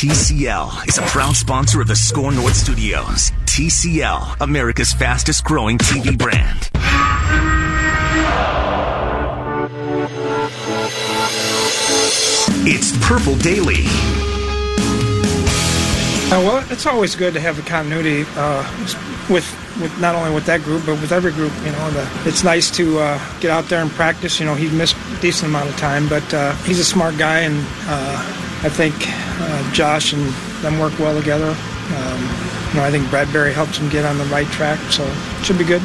TCL is a proud sponsor of the Score North Studios. TCL, America's fastest growing TV brand. It's Purple Daily. Uh, well, it's always good to have a continuity uh, with with not only with that group but with every group. You know, the, it's nice to uh, get out there and practice. You know, he missed a decent amount of time, but uh, he's a smart guy, and uh, I think uh, Josh and them work well together. Um, you know, I think Bradbury helps him get on the right track, so it should be good.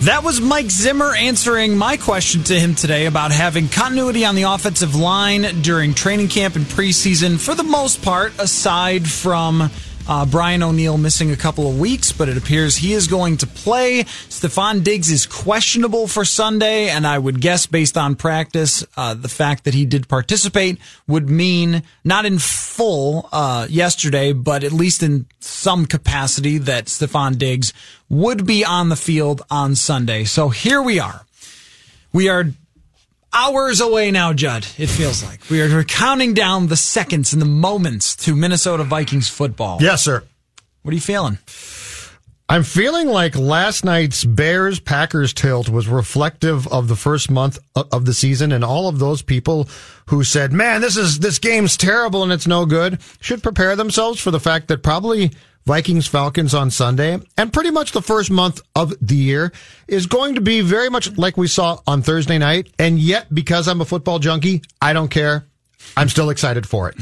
That was Mike Zimmer answering my question to him today about having continuity on the offensive line during training camp and preseason for the most part, aside from uh, Brian O'Neill missing a couple of weeks, but it appears he is going to play. Stefon Diggs is questionable for Sunday, and I would guess based on practice, uh, the fact that he did participate would mean not in full uh, yesterday, but at least in some capacity that Stefon Diggs would be on the field on Sunday. So here we are. We are hours away now, Judd. It feels like we are counting down the seconds and the moments to Minnesota Vikings football. Yes, sir. What are you feeling? I'm feeling like last night's Bears Packers tilt was reflective of the first month of the season and all of those people who said, "Man, this is this game's terrible and it's no good." Should prepare themselves for the fact that probably Vikings Falcons on Sunday and pretty much the first month of the year is going to be very much like we saw on Thursday night. And yet, because I'm a football junkie, I don't care. I'm still excited for it.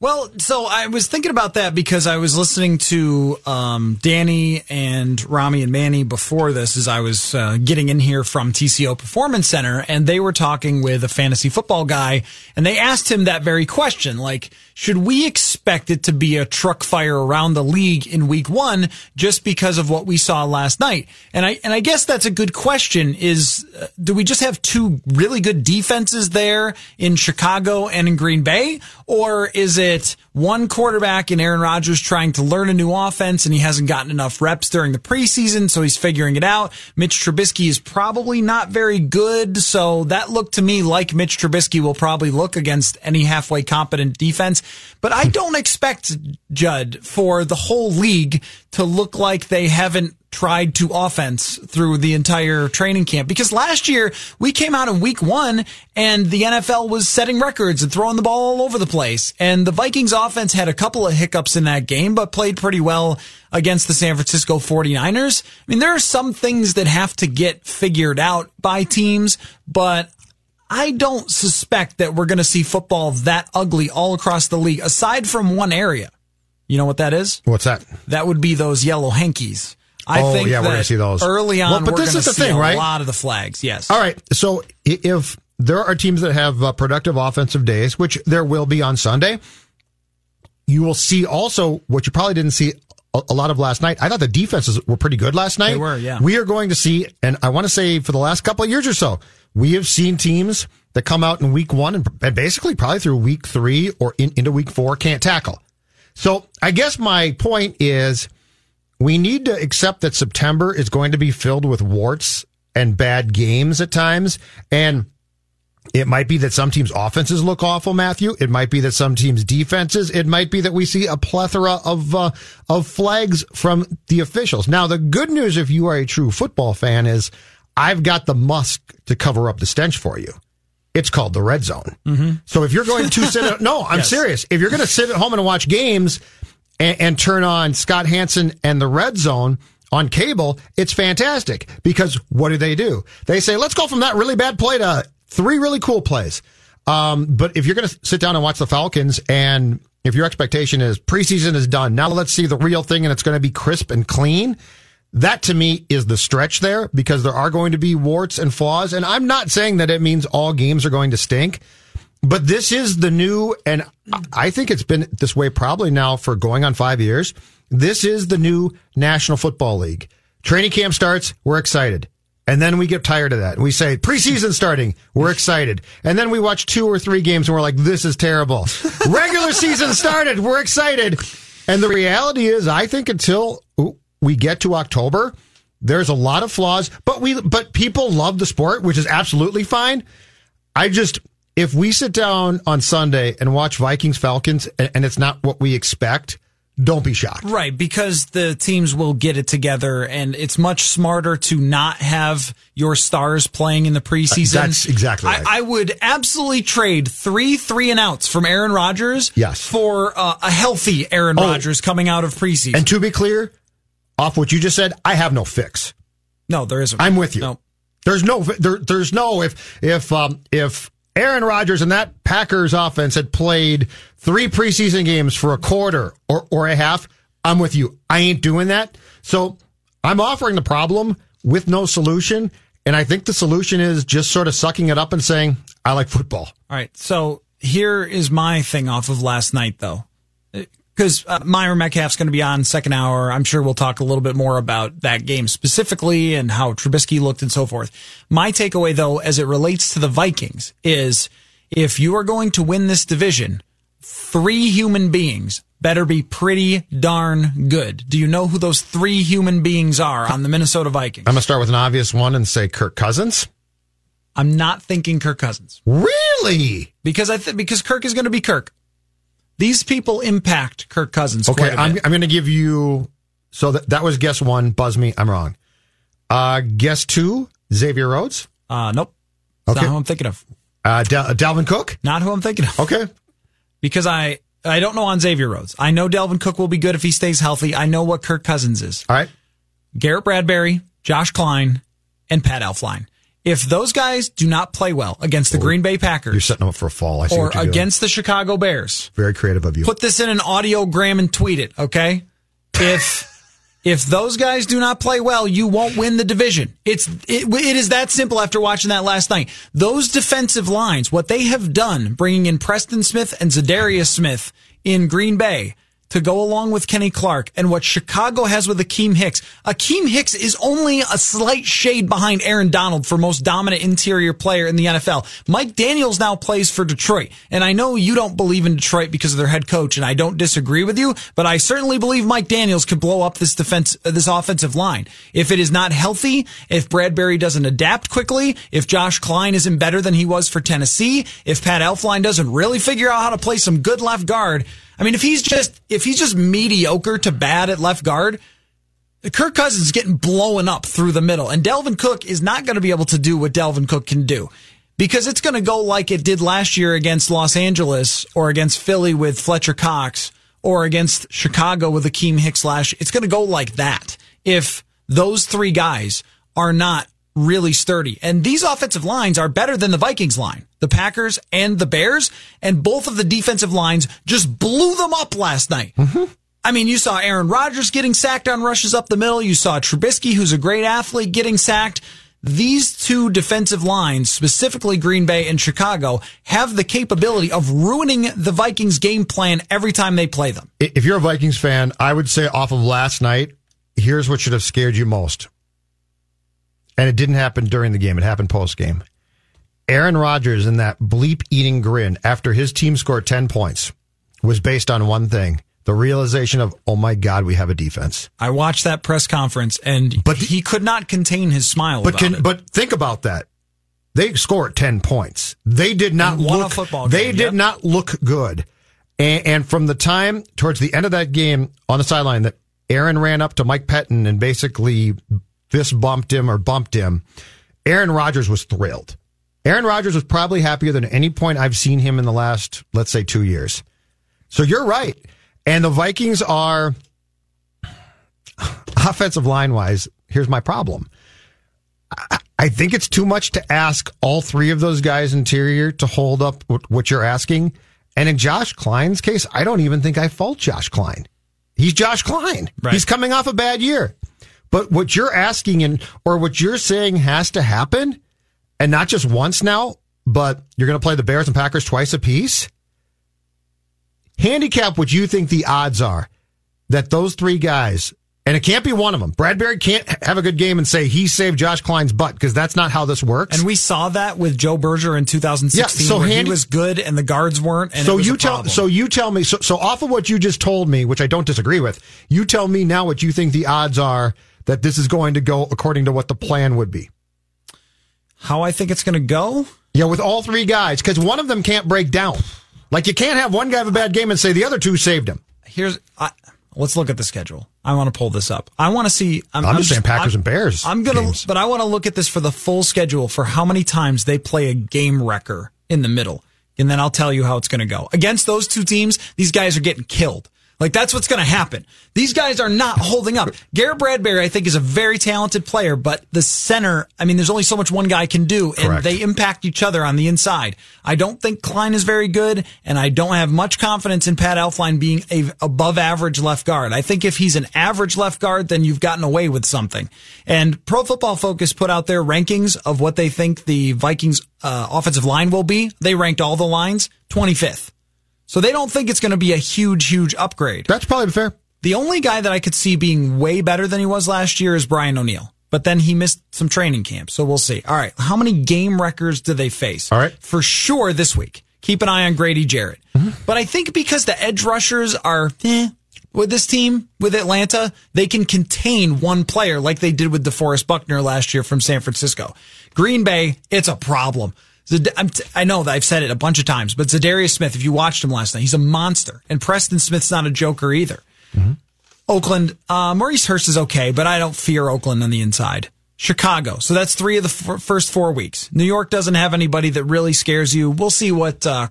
Well, so I was thinking about that because I was listening to um, Danny and Rami and Manny before this as I was uh, getting in here from TCO Performance Center, and they were talking with a fantasy football guy, and they asked him that very question, like, should we expect it to be a truck fire around the league in week one just because of what we saw last night? And I, and I guess that's a good question is, uh, do we just have two really good defenses there in Chicago and in Green Bay? Or is it one quarterback in Aaron Rodgers trying to learn a new offense and he hasn't gotten enough reps during the preseason, so he's figuring it out. Mitch Trubisky is probably not very good, so that looked to me like Mitch Trubisky will probably look against any halfway competent defense. But I don't expect Judd for the whole league to look like they haven't tried to offense through the entire training camp because last year we came out in week one and the NFL was setting records and throwing the ball all over the place. And the Vikings offense had a couple of hiccups in that game, but played pretty well against the San Francisco 49ers. I mean, there are some things that have to get figured out by teams, but I don't suspect that we're going to see football that ugly all across the league aside from one area. You know what that is? What's that? That would be those yellow hankies. I oh, think yeah, we're going to see those early on. Well, but we're this is the see thing, a lot of the flags. Yes. All right. So if there are teams that have uh, productive offensive days, which there will be on Sunday, you will see also what you probably didn't see a, a lot of last night. I thought the defenses were pretty good last night. They were, yeah. We are going to see, and I want to say for the last couple of years or so, we have seen teams that come out in week one and, basically probably through week three or in, into week four can't tackle. So I guess my point is we need to accept that September is going to be filled with warts and bad games at times. And it might be that some teams' offenses look awful, Matthew. It might be that some teams' defenses. It might be that we see a plethora of uh, of flags from the officials. Now, the good news, if you are a true football fan, is I've got the musk to cover up the stench for you. It's called the red zone. Mm-hmm. So if you're going to sit, at, no, I'm Yes. serious. If you're going to sit at home and watch games and, and turn on Scott Hanson and the red zone on cable, it's fantastic because what do they do? They say, let's go from that really bad play to three really cool plays. Um, but if you're going to sit down and watch the Falcons and if your expectation is preseason is done, now let's see the real thing and it's going to be crisp and clean. That to me is the stretch there because there are going to be warts and flaws. And I'm not saying that it means all games are going to stink, but this is the new, and I think it's been this way probably now for going on five years. This is the new National Football League. Training camp starts, we're excited. And then we get tired of that. We say preseason starting, we're excited. And then we watch two or three games and we're like, this is terrible. Regular season started, we're excited. And the reality is, I think until we get to October, there's a lot of flaws, but we, but people love the sport, which is absolutely fine. I just, if we sit down on Sunday and watch Vikings Falcons and, and it's not what we expect, don't be shocked. Right, because the teams will get it together and it's much smarter to not have your stars playing in the preseason. That's exactly right. I, I would absolutely trade three three and outs from Aaron Rodgers Yes. for uh, a healthy Aaron Oh. Rodgers coming out of preseason. And to be clear, off what you just said, I have no fix. no, there isn't. I'm with you. No. There's no, there, there's no if if um, if Aaron Rodgers and that Packers offense had played three preseason games for a quarter or or a half, I'm with you. I ain't doing that. So I'm offering the problem with no solution, and I think the solution is just sort of sucking it up and saying I like football. All right. So here is my thing off of last night, though. Because uh, Myra Metcalf's going to be on second hour. I'm sure we'll talk a little bit more about that game specifically and how Trubisky looked and so forth. My takeaway, though, as it relates to the Vikings, is if you are going to win this division, three human beings better be pretty darn good. Do you know who those three human beings are on the Minnesota Vikings? I'm gonna start with an obvious one and say Kirk Cousins. I'm not thinking Kirk Cousins. Really? because I th- because Kirk is going to be Kirk. These people impact Kirk Cousins. Okay, I'm. I'm going to give you. So that that was guess one. Buzz me. I'm wrong. Uh, guess two. Xavier Rhodes. uh, nope. That's Okay. Not who I'm thinking of. Uh, Del- Dalvin Cook. Not who I'm thinking of. Okay. Because I I don't know on Xavier Rhodes. I know Dalvin Cook will be good if he stays healthy. I know what Kirk Cousins is. All right. Garrett Bradbury, Josh Kline, and Pat Elflein. If those guys do not play well against the oh, Green Bay Packers, You're setting them up for a fall. I see or you're doing. against the Chicago Bears, Very creative of you. put this in an audiogram and tweet it, okay? If if those guys do not play well, you won't win the division. It's it, it is that simple after watching that last night. Those defensive lines, what they have done bringing in Preston Smith and Zadarius Smith in Green Bay to go along with Kenny Clark and what Chicago has with Akiem Hicks. Akiem Hicks is only a slight shade behind Aaron Donald for most dominant interior player in the NFL. Mike Daniels now plays for Detroit. And I know you don't believe in Detroit because of their head coach and I don't disagree with you, but I certainly believe Mike Daniels could blow up this defense, uh, this offensive line. If it is not healthy, if Bradbury doesn't adapt quickly, if Josh Kline isn't better than he was for Tennessee, if Pat Elflein doesn't really figure out how to play some good left guard, I mean, if he's just if he's just mediocre to bad at left guard, Kirk Cousins is getting blown up through the middle, and Dalvin Cook is not going to be able to do what Dalvin Cook can do because it's going to go like it did last year against Los Angeles or against Philly with Fletcher Cox or against Chicago with Akiem Hicks last. It's going to go like that if those three guys are not really sturdy. And these offensive lines are better than the Vikings line, the Packers and the Bears, and both of the defensive lines just blew them up last night. I mean, you saw Aaron Rodgers getting sacked on rushes up the middle. You saw Trubisky, who's a great athlete, getting sacked. These two defensive lines, specifically Green Bay and Chicago, have the capability of ruining the Vikings game plan every time they play them. if you're a Vikings fan, I would say off of last night, here's what should have scared you most. And it didn't happen during the game, it happened post game. Aaron Rodgers in that bleep eating grin after his team scored 10 points was based on one thing the realization of, oh my God, we have a defense. I watched that press conference and But- he could not contain his smile But about can it. but think about that. They scored ten points. They did not And won a look. football they game, did yep. not look good. And, and from the time towards the end of that game on the sideline that Aaron ran up to Mike Pettine and basically fist bumped him or bumped him, Aaron Rodgers was thrilled. Aaron Rodgers was probably happier than any point I've seen him in the last, let's say, two years. So you're right. And the Vikings are offensive line wise. Here's my problem. I- I think it's too much to ask all three of those guys interior to hold up what- what you're asking. And in Josh Kline's case, I don't even think I fault Josh Kline. He's Josh Kline. Right. He's coming off a bad year. But what you're asking and or what you're saying has to happen, and not just once now, but you're going to play the Bears and Packers twice a piece. Handicap what you think the odds are that those three guys, and it can't be one of them. Bradbury can't have a good game and say he saved Josh Kline's butt because that's not how this works. and we saw that with Joe Berger in 2016, Yeah, so Handy- he was good and the guards weren't. And so you tell so you tell me so, so off of what you just told me, which I don't disagree with. You tell me now what you think the odds are that this is going to go according to what the plan would be. how I think it's going to go. Yeah, with all three guys, because one of them can't break down. Like you can't have one guy have a bad game and say the other two saved him. Here's I, let's look at the schedule. I want to pull this up. I want to see. I'm, I'm just saying Packers I'm, and Bears. I'm gonna, games. but I want to look at this for the full schedule for how many times they play a game wrecker in the middle, and then I'll tell you how it's going to go against those two teams. These guys are getting killed. Like that's what's going to happen. These guys are not holding up. Garrett Bradbury, I think, is a very talented player, but the center, I mean, there's only so much one guy can do, and Correct. they impact each other on the inside. I don't think Kline is very good, and I don't have much confidence in Pat Elflein being a above average left guard. I think if he's an average left guard, then you've gotten away with something. And Pro Football Focus put out their rankings of what they think the Vikings uh, offensive line will be. They ranked all the lines 25th. So they don't think it's going to be a huge, huge upgrade. That's probably fair. The only guy that I could see being way better than he was last year is Brian O'Neill. But then he missed some training camp, so we'll see. All right, how many game records do they face? All right. For sure this week. Keep an eye on Grady Jarrett. But I think because the edge rushers are eh, with this team, with Atlanta, they can contain one player like they did with DeForest Buckner last year from San Francisco. Green Bay, it's a problem. I'm t- I know that I've said it a bunch of times, but Zadarius Smith, if you watched him last night, he's a monster. And Preston Smith's not a joker either. Oakland, uh, Maurice Hurst is okay, but I don't fear Oakland on the inside. Chicago. So that's three of the f- first four weeks. New York doesn't have anybody that really scares you. We'll see what uh,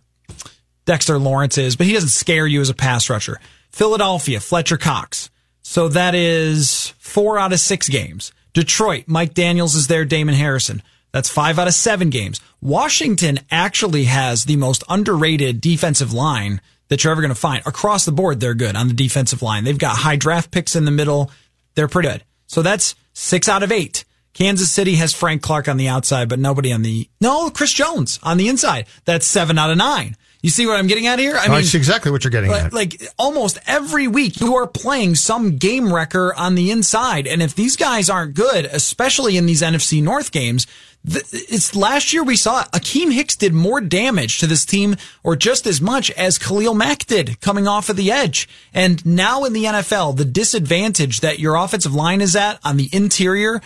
Dexter Lawrence is, but he doesn't scare you as a pass rusher. Philadelphia, Fletcher Cox. So that is four out of six games. Detroit, Mike Daniels is there, Damon Harrison. That's five out of seven games. Washington actually has the most underrated defensive line that you're ever going to find. Across the board, they're good on the defensive line. They've got high draft picks in the middle. They're pretty good. So that's six out of eight. Kansas City has Frank Clark on the outside, but nobody on the, no, Chris Jones on the inside. That's seven out of nine. You see what I'm getting at here? I I see exactly what you're getting like, at. like almost every week you are playing some game wrecker on the inside. And if these guys aren't good, especially in these NFC North games, it's last year we saw Akiem Hicks did more damage to this team or just as much as Khalil Mack did coming off of the edge. And now in the NFL, the disadvantage that your offensive line is at on the interior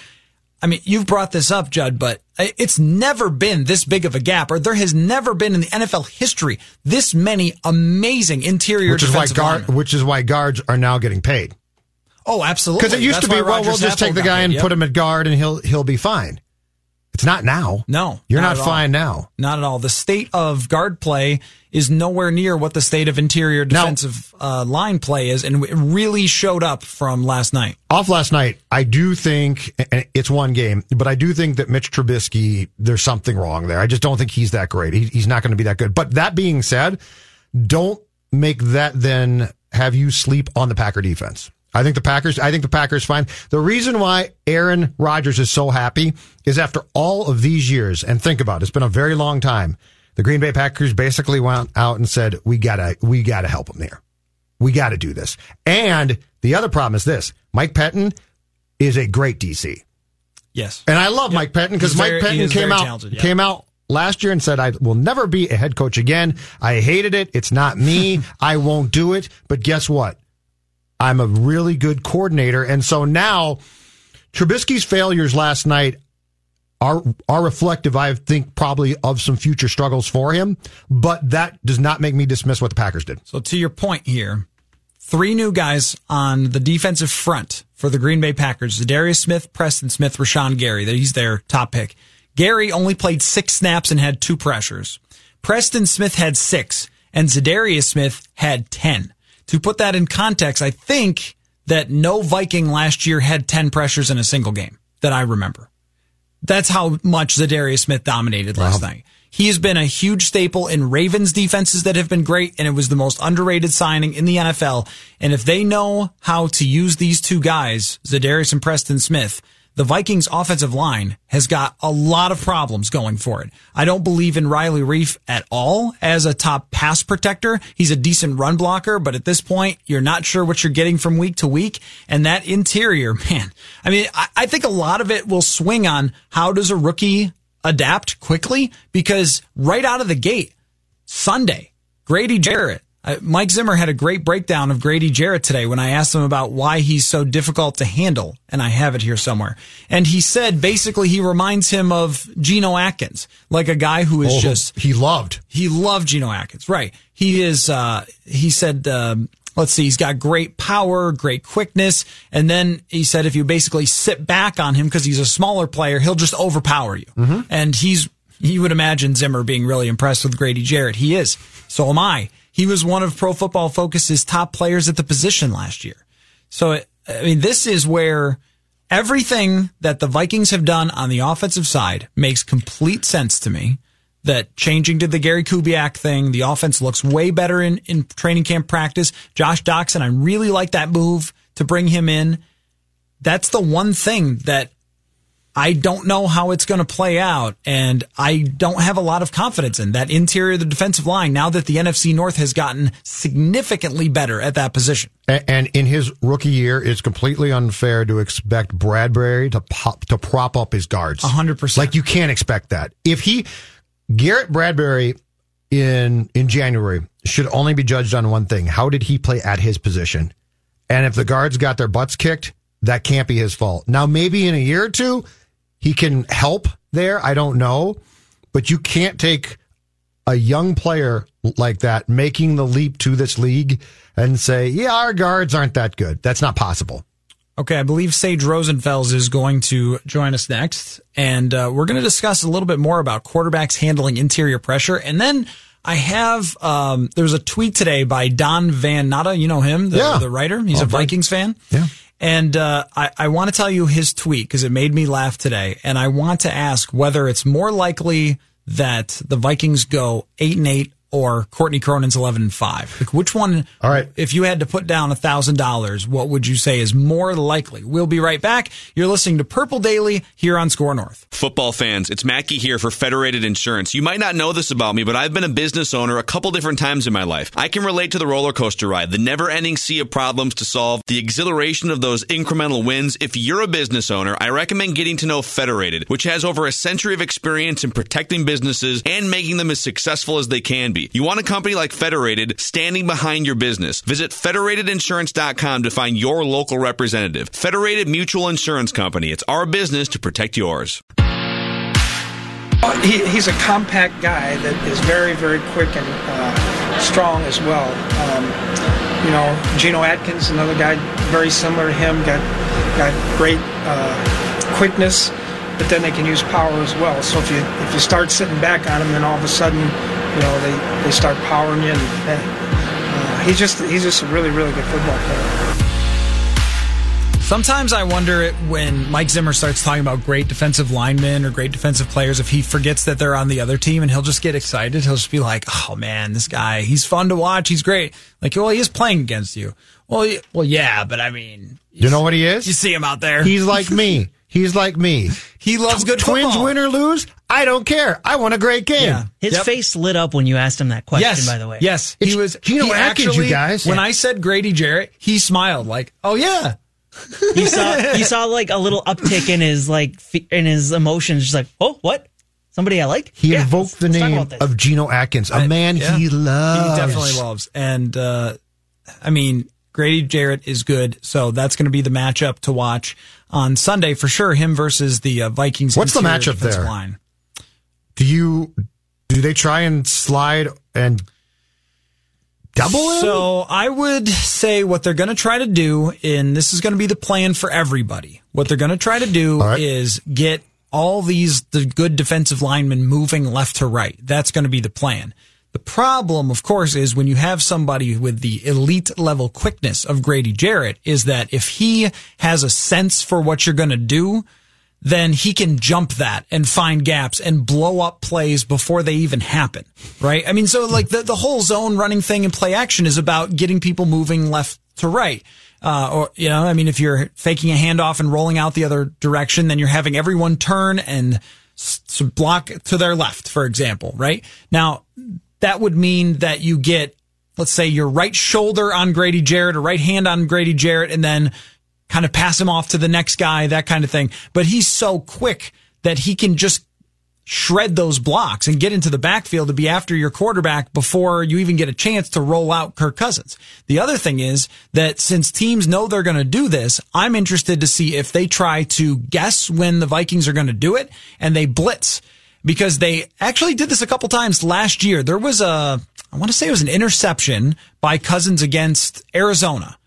I mean, you've brought this up, Judd, but it's never been this big of a gap, or there has never been in the NFL history this many amazing interior which is why guard, which is why guards are now getting paid. Oh, absolutely. Because it used That's to be, well, Roger we'll just take the guy and Yep. put him at guard, and he'll he'll be fine. It's not now. No, you're not not, all. fine now. Not at all. The state of guard play is nowhere near what the state of interior Now- defensive uh, line play is, and it really showed up from last night. Off last night, I do think it's one game, but I do think that Mitch Trubisky, there's something wrong there. I just don't think he's that great. He, he's not going to be that good. But that being said, don't make that then have you sleep on the Packer defense. I think the Packers, I think the Packers fine. The reason why Aaron Rodgers is so happy is after all of these years, and think about it, it's been a very long time. The Green Bay Packers basically went out and said, we gotta, we gotta help them there. We gotta do this. And the other problem is this. Mike Pettine is a great DC. Yes. And I love Mike Pettine because Mike very- Pettine came out yeah. came out last year and said I will never be a head coach again. I hated it. It's not me. I won't do it. But guess what? I'm a really good coordinator. And so now Trubisky's failures last night are are reflective, I think, probably of some future struggles for him. But that does not make me dismiss what the Packers did. So to your point here, three new guys on the defensive front for the Green Bay Packers: Darius Smith, Preston Smith, Rashan Gary. He's their top pick. Gary only played six snaps and had two pressures. Preston Smith had six, and Zadarius Smith had ten. To put that in context, I think that no Viking last year had ten pressures in a single game that I remember. That's how much Zadarius Smith dominated last night. He has been a huge staple in Ravens defenses that have been great, and it was the most underrated signing in the NFL. And if they know how to use these two guys, Zadarius and Preston Smith, the Vikings offensive line has got a lot of problems going for it. I don't believe in Riley Reiff at all as a top pass protector. He's a decent run blocker, but at this point, you're not sure what you're getting from week to week. And that interior, man, I mean, I, I think a lot of it will swing on how does a rookie adapt quickly because right out of the gate, Sunday, Grady Jarrett Uh, Mike Zimmer had a great breakdown of Grady Jarrett today when I asked him about why he's so difficult to handle, and I have it here somewhere. And he said basically he reminds him of Geno Atkins, like a guy who is Oh, just he loved. he loved Geno Atkins, right? He is. Uh, he said, um, let's see, he's got great power, great quickness, and then he said if you basically sit back on him because he's a smaller player, he'll just overpower you. And he's. You would imagine Zimmer being really impressed with Grady Jarrett. He is. So am I. He was one of Pro Football Focus's top players at the position last year. So, I mean, this is where everything that the Vikings have done on the offensive side makes complete sense to me. That changing to the Gary Kubiak thing, the offense looks way better in, in training camp practice. Josh Doctson, I really like that move to bring him in. That's the one thing that I don't know how it's going to play out, and I don't have a lot of confidence in that interior of the defensive line now that the NFC North has gotten significantly better at that position. And in his rookie year, it's completely unfair to expect Bradbury to pop, to prop up his guards. A hundred percent. Like you can't expect that. If he Garrett Bradbury in in January should only be judged on one thing: how did he play at his position? And if the guards got their butts kicked, that can't be his fault. Now, maybe in a year or two, he can help there. I don't know, but you can't take a young player like that making the leap to this league and say, "Yeah, our guards aren't that good." That's not possible. Okay, I believe Sage Rosenfels is going to join us next, and uh, we're going to discuss a little bit more about quarterbacks handling interior pressure. And then I have um, there was a tweet today by Don Van Natta. You know him, the, Yeah. the writer. He's a Okay. Vikings fan. Yeah. And uh, I, I want to tell you his tweet because it made me laugh today, and I want to ask whether it's more likely that the Vikings go eight and eight or Courtney Cronin's eleven and five. Like, which one? All right. If you had to put down a thousand dollars, what would you say is more likely? We'll be right back. You're listening to Purple Daily here on Score North. Football fans, it's Mackey here for Federated Insurance. You might not know this about me, but I've been a business owner a couple different times in my life. I can relate to the roller coaster ride, the never ending sea of problems to solve, the exhilaration of those incremental wins. If you're a business owner, I recommend getting to know Federated, which has over a century of experience in protecting businesses and making them as successful as they can be. You want a company like Federated standing behind your business. Visit federatedinsurance.com to find your local representative. Federated Mutual Insurance Company. It's our business to protect yours. Uh, he, he's a compact guy that is very, very quick and uh, strong as well. Um, you know, Geno Atkins, another guy very similar to him, got got great uh, quickness, but then they can use power as well. So if you if you start sitting back on him, then all of a sudden, you know, they, they start powering you. And, uh, he's just he's just a really, really good football player. Sometimes I wonder it when Mike Zimmer starts talking about great defensive linemen or great defensive players if he forgets that they're on the other team and he'll just get excited. He'll just be like, "Oh man, this guy, he's fun to watch. He's great." Like, well, he is playing against you. Well, y- well, yeah, but I mean, You know what he is? you see him out there. He's like me. He's like me. he loves good Twins football. win or lose, I don't care. I want a great game. Yeah. His Yep. face lit up when you asked him that question, Yes, by the way. Yes, It's he was. Geno he Atkins, you actually, guys. When Yeah. I said Grady Jarrett, he smiled like, "Oh yeah." You saw you saw like a little uptick in his like in his emotions, just like, oh, what? Somebody I like? He Yeah, invoked let's- the let's name of Geno Atkins, a man Yeah. he loves. He definitely loves. And uh, I mean, Grady Jarrett is good, so that's going to be the matchup to watch on Sunday for sure. Him versus the uh, Vikings. What's the matchup there? Line. Do you do they try and slide and double him? So I would say what they're going to try to do, and this is going to be the plan for everybody. What they're going to try to do right. is get all these the good defensive linemen moving left to right. That's going to be the plan. The problem, of course, is when you have somebody with the elite level quickness of Grady Jarrett, is that if he has a sense for what you're going to do, then he can jump that and find gaps and blow up plays before they even happen. Right? I mean, so like the, the whole zone running thing and play action is about getting people moving left to right. Uh, or, you know, I mean, if you're faking a handoff and rolling out the other direction, then you're having everyone turn and block to their left, for example, right? Now, that would mean that you get, let's say, your right shoulder on Grady Jarrett or right hand on Grady Jarrett and then kind of pass him off to the next guy, that kind of thing. But he's so quick that he can just shred those blocks and get into the backfield to be after your quarterback before you even get a chance to roll out Kirk Cousins. The other thing is that since teams know they're going to do this, I'm interested to see if they try to guess when the Vikings are going to do it and they blitz because they actually did this a couple times last year. There was a, I want to say it was an interception by Cousins against Arizona.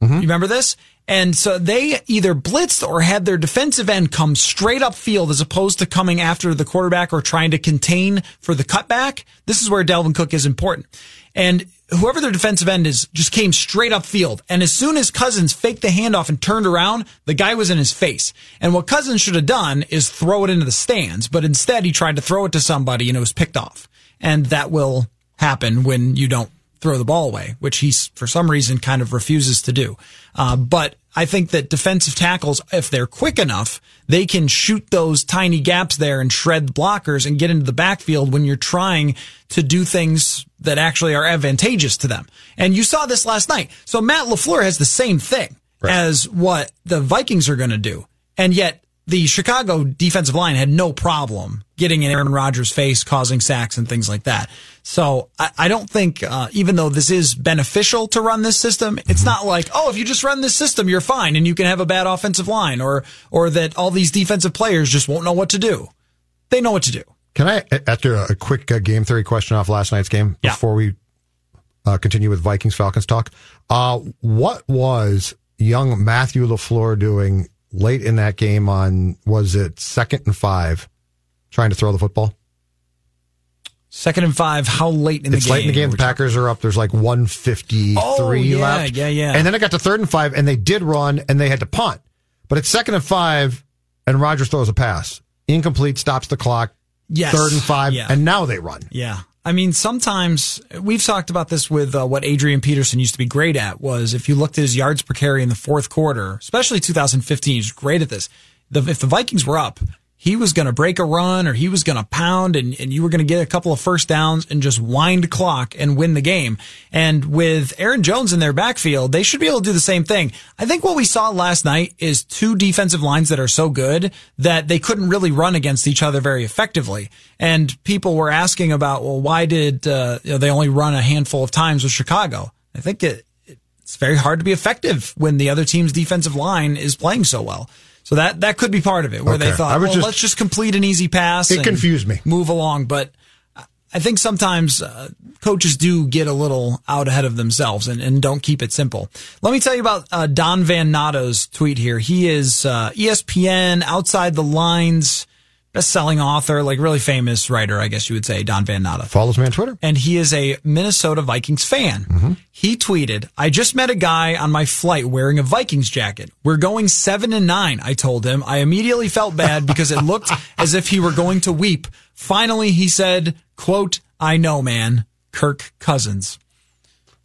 Mm-hmm. You remember this? And so they either blitzed or had their defensive end come straight up field as opposed to coming after the quarterback or trying to contain for the cutback. This is where Dalvin Cook is important. And whoever their defensive end is just came straight up field. And as soon as Cousins faked the handoff and turned around, the guy was in his face. And what Cousins should have done is throw it into the stands, but instead he tried to throw it to somebody and it was picked off. And that will happen when you don't throw the ball away, which he, for some reason, kind of refuses to do. Uh, but I think that defensive tackles, if they're quick enough, they can shoot those tiny gaps there and shred blockers and get into the backfield when you're trying to do things that actually are advantageous to them. And you saw this last night. So Matt LaFleur has the same thing as what the Vikings are going to do. And yet the Chicago defensive line had no problem getting in Aaron Rodgers' face, causing sacks and things like that. So I, I don't think, uh, even though this is beneficial to run this system, it's not like, oh, if you just run this system, you're fine and you can have a bad offensive line or, or that all these defensive players just won't know what to do. They know what to do. Can I, after a quick uh, game theory question off last night's game, Yeah. before we uh, continue with Vikings Falcons talk, uh, what was young Matthew LaFleur doing late in that game on, was it second and five, trying to throw the football? Second and five, how late in the it's game? late in the game. The Packers are up. There's like 153 Oh, yeah, left. yeah, yeah. And then it got to third and five, and they did run, and they had to punt. But it's second and five, and Rodgers throws a pass. Incomplete, stops the clock. Yes. Third and five, Yeah. and now they run. Yeah. I mean, sometimes we've talked about this with uh, what Adrian Peterson used to be great at was if you looked at his yards per carry in the fourth quarter, especially 2015, he was great at this. The, if the Vikings were up, he was going to break a run or he was going to pound and, and you were going to get a couple of first downs and just wind clock and win the game. And with Aaron Jones in their backfield, they should be able to do the same thing. I think what we saw last night is two defensive lines that are so good that they couldn't really run against each other very effectively. And people were asking about, well, why did uh, you know, they only run a handful of times with Chicago? I think it, it's very hard to be effective when the other team's defensive line is playing so well. So that that could be part of it, where they thought, well, just- let's just complete an easy pass. It and confused me. Move along, but I think sometimes uh, coaches do get a little out ahead of themselves and, and don't keep it simple. Let me tell you about uh, Don Van Natta's tweet here. He is uh, ESPN Outside the Lines best-selling author, like really famous writer, I guess you would say, Don Van Natta Follows me on Twitter. and he is a Minnesota Vikings fan. He tweeted, I just met a guy on my flight wearing a Vikings jacket. We're going seven and nine, I told him. I immediately felt bad because it looked as if he were going to weep. Finally, he said, quote, I know, man. Kirk Cousins.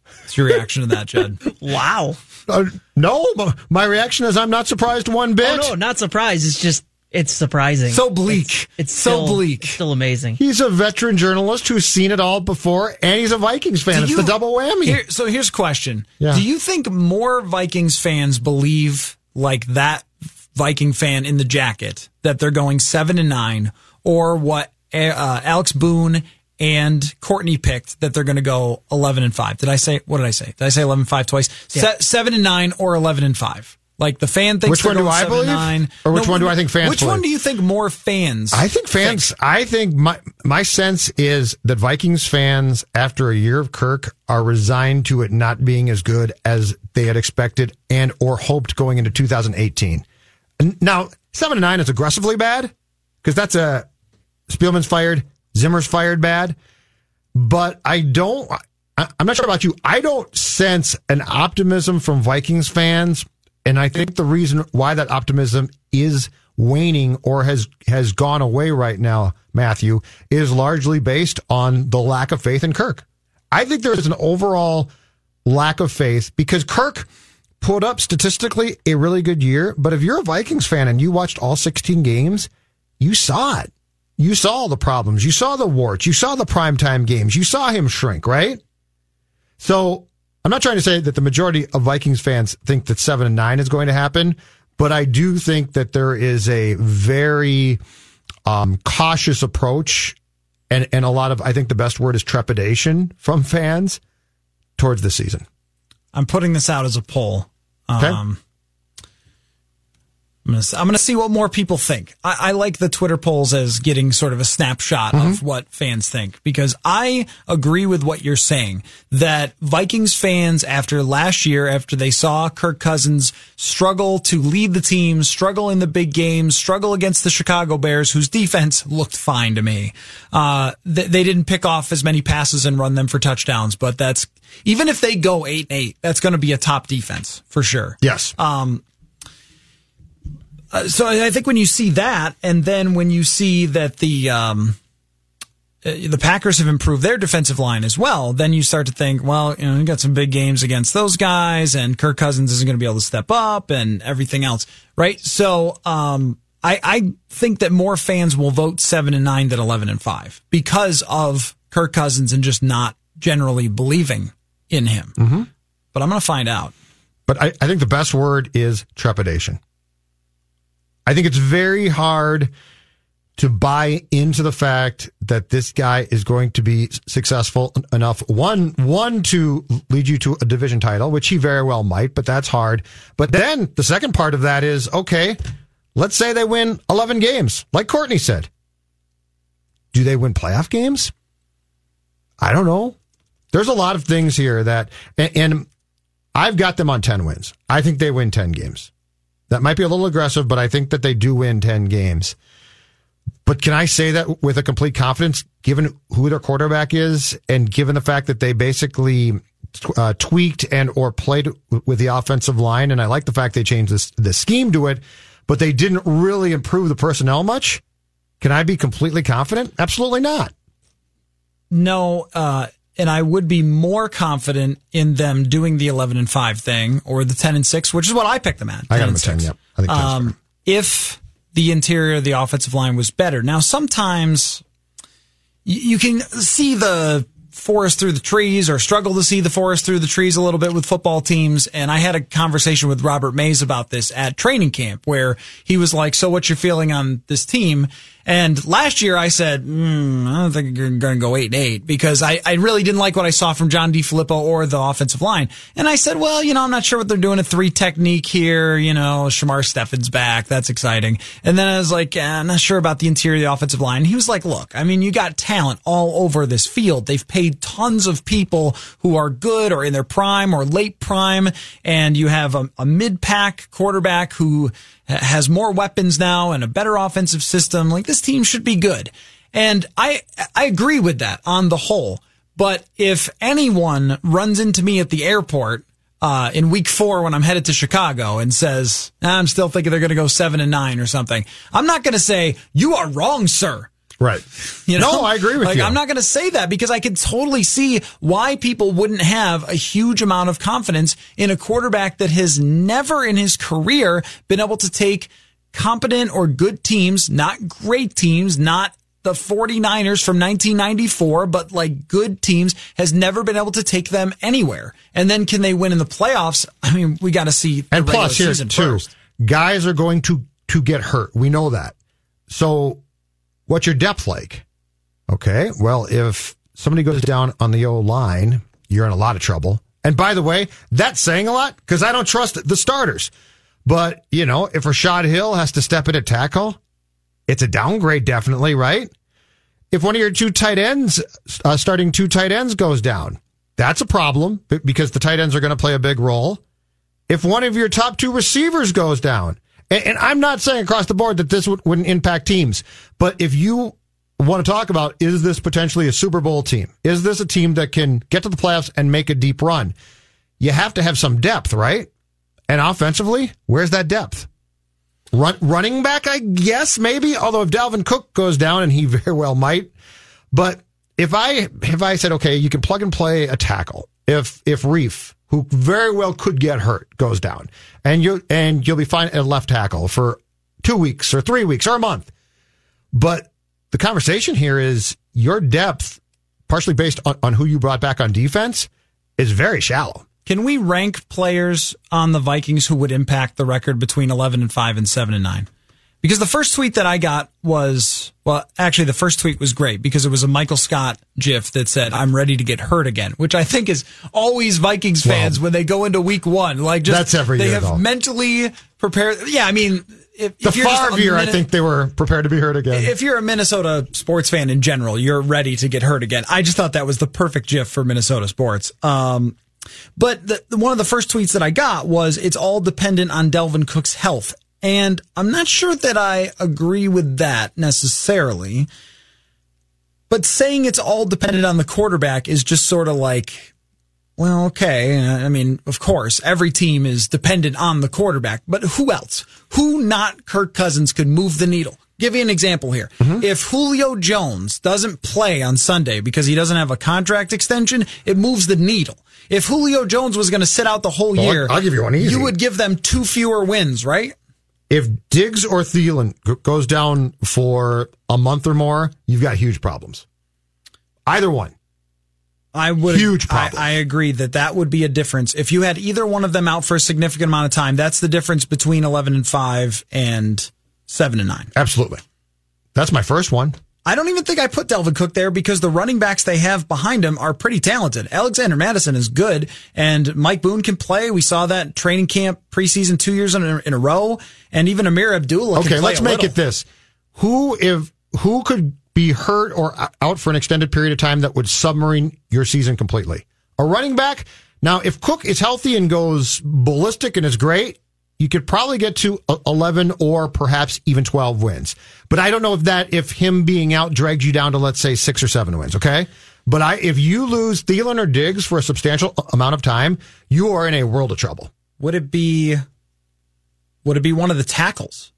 What's your reaction to that, Jed? Wow. Uh, no, m- my reaction is I'm not surprised one bit. Oh no, not surprised. It's just it's surprising. So bleak. It's so still, bleak. it's still amazing. He's a veteran journalist who's seen it all before, and he's a Vikings fan. Do it's you- the double whammy. Here, so here's a question. Yeah. Do you think more Vikings fans believe like that Viking fan in the jacket that they're going seven and nine, or what uh, Alex Boone and Courtney picked that they're going to go eleven and five? Did I say what did I say? Did I say eleven and five twice? Se- seven and nine or eleven and five? Like the fan thinks Which one do I believe? nine, Or which one do I think fans Which one do you think more fans? I think fans. I think my my sense is that Vikings fans, after a year of Kirk, are resigned to it not being as good as they had expected and or hoped going into 2018. Now, seven and nine is aggressively bad because that's a Spielman's fired, Zimmer's fired bad. But I don't. I'm not sure about you. I don't sense an optimism from Vikings fans, and I think the reason why that optimism is waning or has has gone away right now, Matthew, is largely based on the lack of faith in Kirk. I think there's an overall lack of faith because Kirk put up statistically a really good year, but if you're a Vikings fan and you watched all 16 games, you saw it. You saw all the problems. You saw the warts. You saw the primetime games. You saw him shrink, right? So I'm not trying to say that the majority of Vikings fans think that seven and nine is going to happen, but I do think that there is a very um, cautious approach and, and a lot of, I think the best word is trepidation from fans towards the season. I'm putting this out as a poll. Okay. Um, I'm gonna, I'm gonna see what more people think. I, I like the Twitter polls as getting sort of a snapshot of what fans think because I agree with what you're saying that Vikings fans after last year, after they saw Kirk Cousins struggle to lead the team, struggle in the big games, struggle against the Chicago Bears, whose defense looked fine to me. Uh, they, they didn't pick off as many passes and run them for touchdowns, but that's even if they go eight and eight, that's going to be a top defense for sure. Yes. Uh, so I think when you see that, and then when you see that the um, uh, the Packers have improved their defensive line as well, then you start to think, well, you know, you got some big games against those guys, and Kirk Cousins isn't going to be able to step up, and everything else, right? So um, I, I think that more fans will vote seven and nine than eleven and five because of Kirk Cousins and just not generally believing in him. Mm-hmm. But I'm going to find out. But I, I think the best word is trepidation. I think it's very hard to buy into the fact that this guy is going to be successful enough. One, one to lead you to a division title, which he very well might, but that's hard. But then the second part of that is, okay, let's say they win 11 games, like Courtney said. Do they win playoff games? I don't know. There's a lot of things here that, and, and I've got them on 10 wins. I think they win 10 games. That might be a little aggressive, but I think that they do win 10 games. But can I say that with a complete confidence, given who their quarterback is and given the fact that they basically uh, tweaked and or played with the offensive line, and I like the fact they changed this, the scheme to it, but they didn't really improve the personnel much. Can I be completely confident? Absolutely not. No, uh, and I would be more confident in them doing the 11 and 5 thing or the 10 and 6, which is what I picked them at. I got them and at 10, 6. yep. I think Um, if the interior of the offensive line was better. Now, sometimes y- you can see the forest through the trees or struggle to see the forest through the trees a little bit with football teams. And I had a conversation with Robert Mays about this at training camp where he was like, so what's your feeling on this team? And last year I said, mm, I don't think you're going to go eight and eight because I, I really didn't like what I saw from John DeFilippo or the offensive line. And I said, well, you know, I'm not sure what they're doing a three technique here. You know, Shamar Stephen's back. That's exciting. And then I was like, eh, I'm not sure about the interior of the offensive line. He was like, look, I mean, you got talent all over this field. They've paid tons of people who are good or in their prime or late prime. And you have a, a mid pack quarterback who has more weapons now and a better offensive system. Like this team should be good. And I, I agree with that on the whole. But if anyone runs into me at the airport, uh, in week four when I'm headed to Chicago and says, "Ah, I'm still thinking they're going to go seven and nine or something. I'm not going to say, you are wrong, sir. Right. You know? No, I agree with like, you. I'm not going to say that because I can totally see why people wouldn't have a huge amount of confidence in a quarterback that has never in his career been able to take competent or good teams, not great teams, not the 49ers from 1994, but like good teams has never been able to take them anywhere. And then can they win in the playoffs? I mean, we got to see And plus, here season too, guys are going to to get hurt. We know that. So, what's your depth like? Okay, well, if somebody goes down on the O line, you're in a lot of trouble. And by the way, that's saying a lot because I don't trust the starters. But you know, if Rashod Hill has to step in at tackle, it's a downgrade, definitely, right? If one of your two tight ends, uh, starting two tight ends, goes down, that's a problem because the tight ends are going to play a big role if one of your top two receivers goes down, and, and I'm not saying across the board that this would, wouldn't impact teams, but if you want to talk about is this potentially a Super Bowl team? Is this a team that can get to the playoffs and make a deep run? You have to have some depth, right? And offensively, where's that depth? Run, running back, I guess, maybe. Although if Dalvin Cook goes down, and he very well might, but if I if I said okay, you can plug and play a tackle. If if Reef, who very well could get hurt, goes down, and you and you'll be fine at left tackle for two weeks or three weeks or a month. But the conversation here is your depth, partially based on, on who you brought back on defense, is very shallow. Can we rank players on the Vikings who would impact the record between 11 and 5 and 7 and 9? Because the first tweet that I got was, well, actually the first tweet was great because it was a Michael Scott gif that said, I'm ready to get hurt again, which I think is always Vikings fans Well, when they go into week one. Like just, That's every they year, have though. mentally prepared. Yeah, I mean, if, The if Favre year, I think they were prepared to be hurt again. if you're a Minnesota sports fan in general, you're ready to get hurt again. I just thought that was the perfect gif for Minnesota sports. Um, but the- one of the first tweets that I got was it's all dependent on Dalvin Cook's health. And I'm not sure that I agree with that necessarily. But saying it's all dependent on the quarterback is just sort of like, well, okay. I mean, of course, every team is dependent on the quarterback, but who else? Who not Kirk Cousins could move the needle? Give you an example here. Mm-hmm. If Julio Jones doesn't play on Sunday because he doesn't have a contract extension, it moves the needle. If Julio Jones was going to sit out the whole Well, year, I'll give you one easy. You would give them two fewer wins, right? If Diggs or Thielen goes down for a month or more, you've got huge problems. Either one. I would Huge I. I agree that that would be a difference if you had either one of them out for a significant amount of time. That's the difference between eleven and five and seven and nine. Absolutely. That's my first one. I don't even think I put Dalvin Cook there because the running backs they have behind him are pretty talented. Alexander Mattison is good, and Mike Boone can play. We saw that training camp preseason two years in a, in a row, and even Ameer Abdullah. Okay, let's make little. it this. Who if who could be hurt or out for an extended period of time that would submarine your season completely? A running back? Now, if Cook is healthy and goes ballistic and is great, you could probably get to uh, 11 or perhaps even 12 wins. But I don't know if that if him being out drags you down to let's say 6 or 7 wins, okay? But I if you lose Thielen or Diggs for a substantial uh, amount of time, you are in a world of trouble. Would it be? Would it be one of the tackles?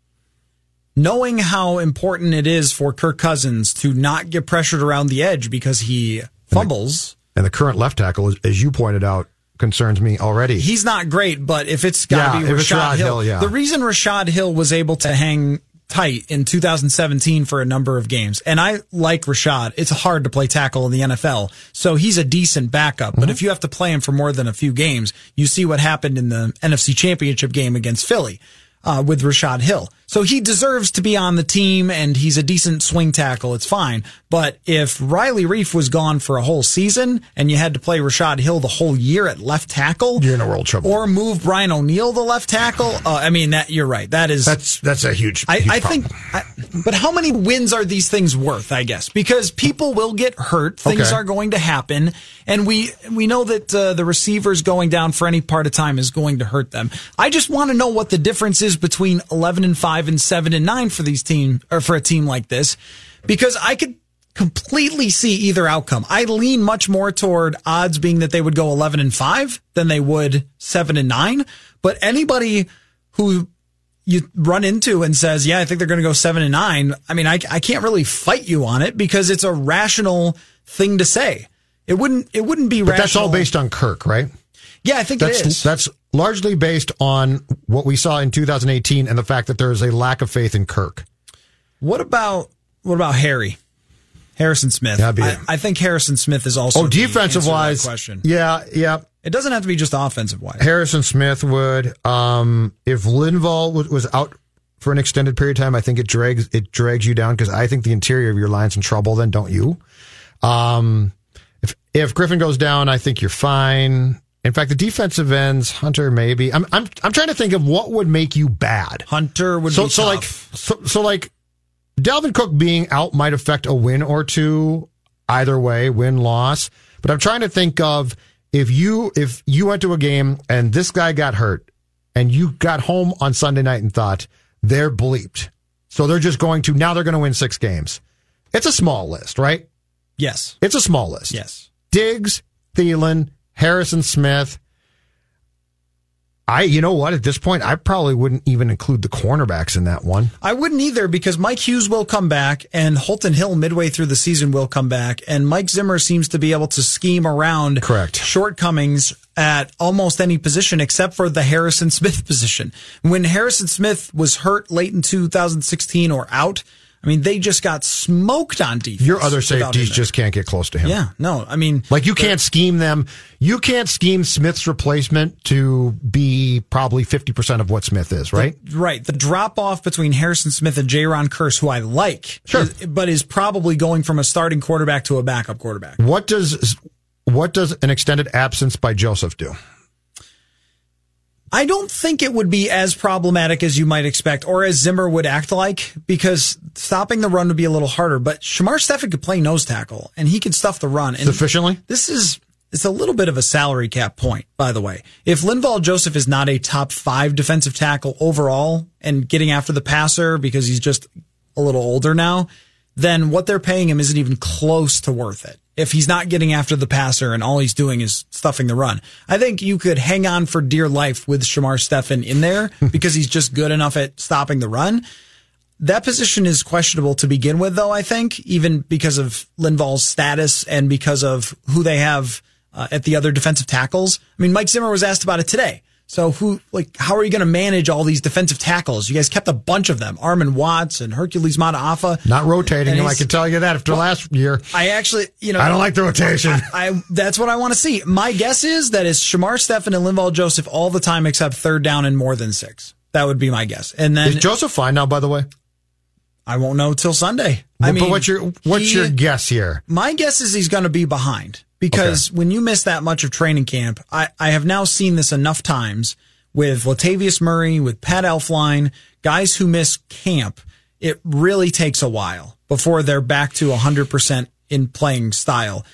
Knowing how important it is for Kirk Cousins to not get pressured around the edge because he fumbles. And the current left tackle, as you pointed out, concerns me already. he's not great, but if it's got to Yeah, be Rashod Rashod Hill, Hill, yeah. the reason Rashod Hill was able to hang tight in 2017 for a number of games, and I like Rashod. It's hard to play tackle in the NFL, so he's a decent backup. Mm-hmm. But if you have to play him for more than a few games, you see what happened in the NFC Championship game against Philly. Uh, with Rashod Hill. So he deserves to be on the team and he's a decent swing tackle. It's fine. But if Riley Reiff was gone for a whole season and you had to play Rashod Hill the whole year at left tackle, You're in a world trouble. or move Brian O'Neill the left tackle. Uh, I mean, that you're right. That is. That's that's a huge. I, huge I problem. think, I, but how many wins are these things worth? I guess because people will get hurt, things Okay. are going to happen, and we we know that uh, the receivers going down for any part of time is going to hurt them. I just want to know what the difference is between eleven and five and seven and nine for these team or for a team like this, because I could completely see either outcome. I lean much more toward odds being that they would go 11 and 5 than they would 7 and 9. But anybody who you run into and says, yeah, I think they're going to go 7 and 9, I mean, I, I can't really fight you on it because it's a rational thing to say. It wouldn't, it wouldn't be But rational. that's all based on Kirk, right? Yeah, I think That's it is. that's largely based on what we saw in 2018 and the fact that there is a lack of faith in Kirk. What about, what about Harry? Harrison Smith. I. I think Harrison Smith is also Oh, defensive answer to that wise, question. yeah, yeah. It doesn't have to be just offensive wise. Harrison Smith would. Um, if Linval was, was out for an extended period of time, I think it drags it drags you down because I think the interior of your line's in trouble. Then don't you? Um, if if Griffin goes down, I think you're fine. In fact, the defensive ends, Hunter, maybe. I'm I'm I'm trying to think of what would make you bad. Hunter would so be so tough. like so, so like Dalvin Cook being out might affect a win or two either way, win loss. But I'm trying to think of if you if you went to a game and this guy got hurt and you got home on Sunday night and thought they're bleeped. So they're just going to now they're going to win 6 games. It's a small list, right? yes, It's a small list. yes. Diggs, Thielen, Harrison Smith. I, you know what? At this point, I probably wouldn't even include the cornerbacks in that one. I wouldn't either because Mike Hughes will come back and Holton Hill midway through the season will come back and Mike Zimmer seems to be able to scheme around Correct. shortcomings at almost any position except for the Harrison Smith position. When Harrison Smith was hurt late in 2016 or out, I mean, they just got smoked on defense. Your other safeties just can't get close to him. Yeah, no, I mean, Like you can't scheme them. You can't scheme Smith's replacement to be probably 50% of what Smith is, right? Right. The drop off between Harrison Smith and Jayron Kearse, who I like, Sure. is- but is probably going from a starting quarterback to a backup quarterback. What does what does an extended absence by Joseph do? I don't think it would be as problematic as you might expect or as Zimmer would act like because stopping the run would be a little harder. But Shamar Stephen could play nose tackle and he could stuff the run. And Sufficiently? This is it's a little bit of a salary cap point, by the way. If Linval Joseph is not a top five defensive tackle overall and getting after the passer because he's just a little older now, then what they're paying him isn't even close to worth it. If he's not getting after the passer and all he's doing is stuffing the run, I think you could hang on for dear life with Shamar Stephen in there because he's just good enough at stopping the run. That position is questionable to begin with, though, I think, even because of Linval's status and because of who they have uh, at the other defensive tackles. I mean, Mike Zimmer was asked about it today. So who, like, how are you going to manage all these defensive tackles? You guys kept a bunch of them. Armon Watts and Hercules Mataafa. Not rotating And. I can tell you that after last year. I actually, you know, I don't like the rotation. I that's what I want to see. My guess is that it's Shamar Stephen and Linval Joseph all the time except third down and more than six. That would be my guess. And then Is Joseph fine now, by the way? I won't know till Sunday. I mean, But what's your what's he- your guess here? My guess is he's going to be behind because when you miss that much of training camp, I, I have now seen this enough times with Latavius Murray, with Pat Elflein, guys who miss camp. It really takes a while before they're back to 100% in playing style.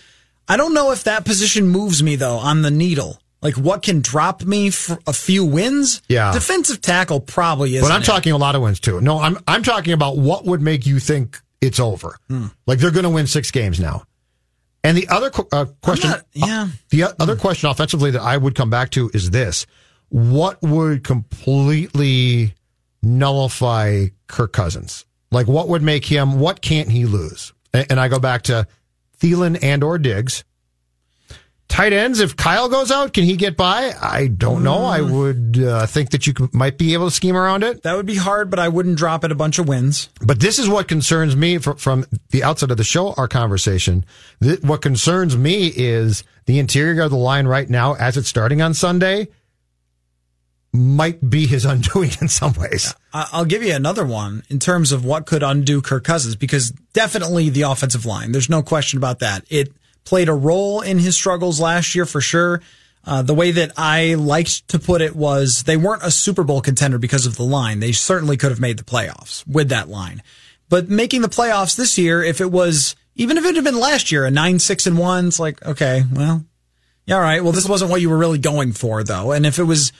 I don't know if that position moves me though on the needle. Like what can drop me for a few wins? Yeah. Defensive tackle probably is. But I'm talking a lot of wins too. No, I'm I'm talking about what would make you think it's over. Hmm. Like they're going to win six games now. And the other uh, question, not- yeah. uh, the other question offensively that I would come back to is this: What would completely nullify Kirk Cousins? Like, what would make him? What can't he lose? And, and I go back to Thielen and or Diggs. Tight ends, if Kyle goes out, can he get by? I don't know. I would uh, think that you could, might be able to scheme around it. that would be hard, but I wouldn't drop it a bunch of wins. But this is what concerns me from, from the outset of the show, our conversation. Th- what concerns me is the interior of the line right now, as it's starting on Sunday, might be his undoing in some ways. I'll give you another one in terms of what could undo Kirk Cousins because definitely the offensive line. There's no question about that. It played a role in his struggles last year for sure. Uh, the way that I liked to put it was they weren't a Super Bowl contender because of the line. They certainly could have made the playoffs with that line. But making the playoffs this year, if it was, even if it had been last year, a 9 6 and 1, it's like, okay, well, yeah, all right. Well, this wasn't what you were really going for, though. And if it was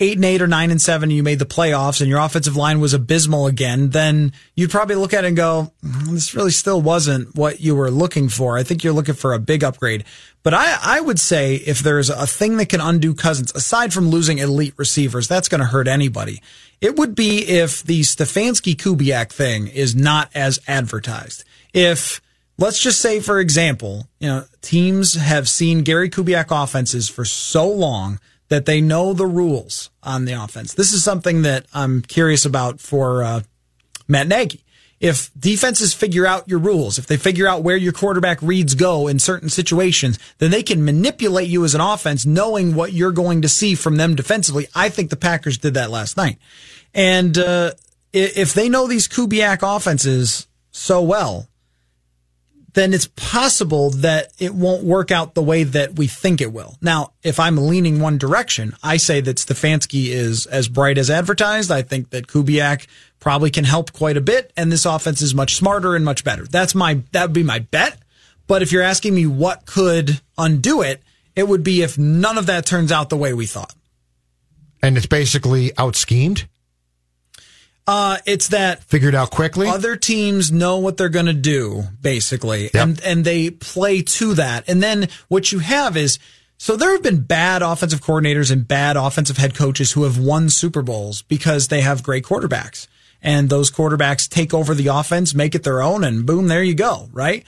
eight and eight or nine and seven, and you made the playoffs, and your offensive line was abysmal again, then you'd probably look at it and go, "Mm, "This really still wasn't what you were looking for." I think you're looking for a big upgrade. But I, I would say if there's a thing that can undo Cousins, aside from losing elite receivers, that's going to hurt anybody. It would be if the Stefanski Kubiak thing is not as advertised. If let's just say, for example, you know, teams have seen Gary Kubiak offenses for so long that they know the rules on the offense. This is something that I'm curious about for uh, Matt Nagy. If defenses figure out your rules, if they figure out where your quarterback reads go in certain situations, then they can manipulate you as an offense, knowing what you're going to see from them defensively. I think the Packers did that last night. And uh, if they know these Kubiak offenses so well, then it's possible that it won't work out the way that we think it will. Now, if I'm leaning one direction, I say that Stefanski is as bright as advertised. I think that Kubiak probably can help quite a bit, and this offense is much smarter and much better. That's my that would be my bet. But if you're asking me what could undo it, it would be if none of that turns out the way we thought. And it's basically out schemed, Uh, it's that figured out quickly. other teams know what they're going to do basically and and they play to that. And then what you have is so there have been bad offensive coordinators and bad offensive head coaches who have won Super Bowls because they have great quarterbacks. And those quarterbacks take over the offense make it their own and boom there you go right?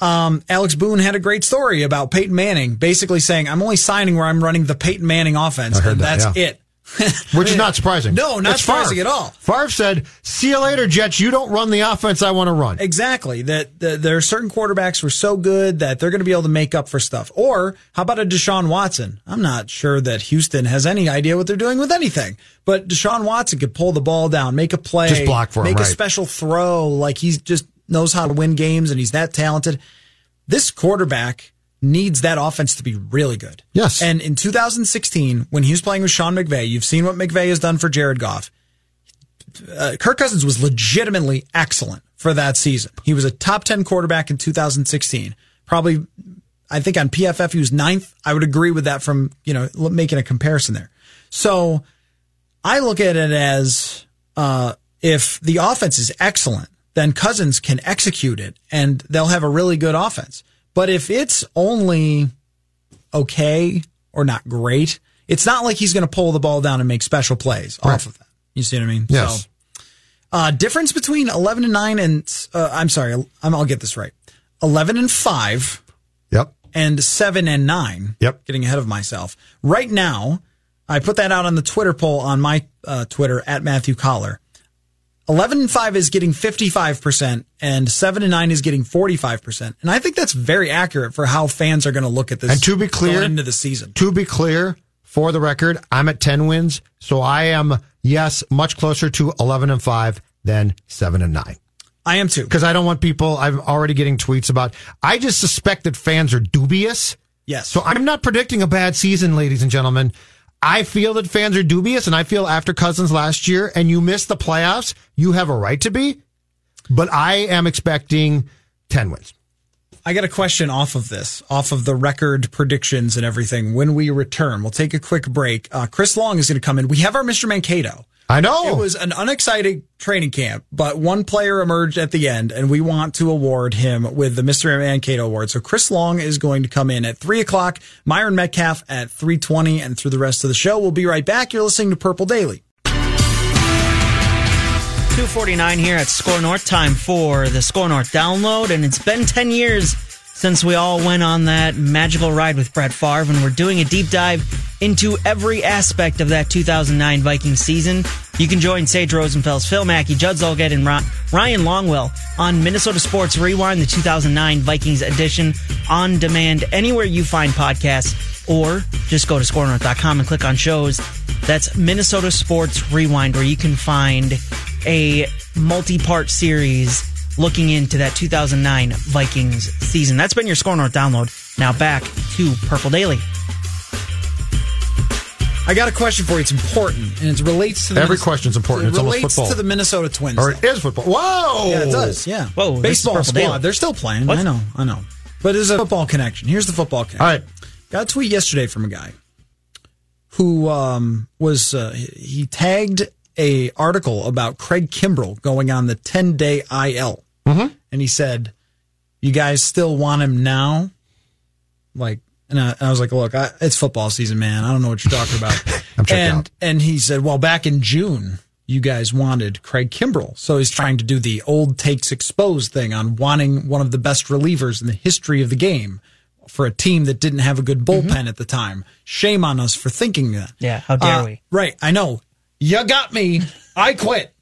Um, Alex Boone had a great story about Peyton Manning basically saying I'm only signing where I'm running the Peyton Manning offense and that, that's yeah. it which is not surprising. No, not It's surprising Favre. at all. Favre said, "See you later, Jets. You don't run the offense I want to run." Exactly. That, that there are certain quarterbacks who are so good that they're going to be able to make up for stuff. Or how about a Deshaun Watson? I'm not sure that Houston has any idea what they're doing with anything. But Deshaun Watson could pull the ball down, make a play, Just block for him, make a special throw. Like he just knows how to win games and he's that talented. This quarterback needs that offense to be really good. Yes. And in 2016, when he was playing with Sean McVay, you've seen what McVay has done for Jared Goff uh, Kirk Cousins was legitimately excellent for that season. He was a top 10 quarterback in 2016. Probably, I think on PFF he was ninth. I would agree with that from, you know, making a comparison there. So I look at it as, uh, if the offense is excellent, then Cousins can execute it and they'll have a really good offense. But if it's only okay or not great, it's not like he's going to pull the ball down and make special plays off of that. You see what I mean? Yes. So, uh, difference between 11 and 9 and, uh, I'm sorry, I'm, I'll get this right. 11 and 5 Yep. and 7 and 9. Yep. Getting ahead of myself. Right now, I put that out on the Twitter poll on my uh, Twitter at Matthew Coller. 11 and 5 is getting 55% and 7 and 9 is getting 45%. And I think that's very accurate for how fans are going to look at this And to be clear- into the season. To be clear, for the record, I'm at 10 wins, so I am yes, much closer to 11 and 5 than 7 and 9. I am too. Because I don't want people, I'm already getting tweets about, I just suspect that fans are dubious. Yes. So I'm not predicting a bad season, ladies and gentlemen. I feel that fans are dubious, and I feel after Cousins last year, and you missed the playoffs, you have a right to be. But I am expecting 10 wins. I got a question off of this, off of the record predictions and everything. When we return, we'll take a quick break. Uh, Chris Long is going to come in. We have our Mr. Mankato. I know. It was an unexciting training camp, but one player emerged at the end, and we want to award him with the Mr. Mankato Award. So Chris Long is going to come in at three o'clock. Myron Medcalf at three twenty, and through the rest of the show, we'll be right back. You're listening to Purple Daily. 249 here at Score North. Time for the Score North download. And it's been 10 years since we all went on that magical ride with Brett Favre. And we're doing a deep dive into every aspect of that 2009 Vikings season. You can join Sage Rosenfels, Phil Mackey, Judd Zulgad, and Ryan Longwell on Minnesota Sports Rewind, the 2009 Vikings edition, on demand anywhere you find podcasts, or just go to scorenorth.com and click on shows. That's Minnesota Sports Rewind, where you can find a multi-part series looking into that 2009 Vikings season. That's been your Score North download. Now back to Purple Daily. I got a question for you. It's important, and it relates to the Every Minnes- question's important. It It's almost relates football. to the Minnesota Twins. Or it is football. Whoa! Yeah, it does. Yeah. Whoa, Baseball squad. Daily. They're still playing. What? I know. I know. But there's a football connection. Here's the football connection. All right. Got a tweet yesterday from a guy who um, was uh, he tagged a article about Craig Kimbrel going on the 10 day IL, mm-hmm. and he said, "You guys still want him now?" Like, and I, I was like, "Look, I, it's football season, man. I don't know what you're talking about." I'm checked and out. and he said, "Well, back in June." You guys wanted Craig Kimbrel. So he's trying to do the old takes exposed thing on wanting one of the best relievers in the history of the game for a team that didn't have a good bullpen at the time. Shame on us for thinking that. Yeah, how dare Uh, we? Right, I know. You got me. I quit.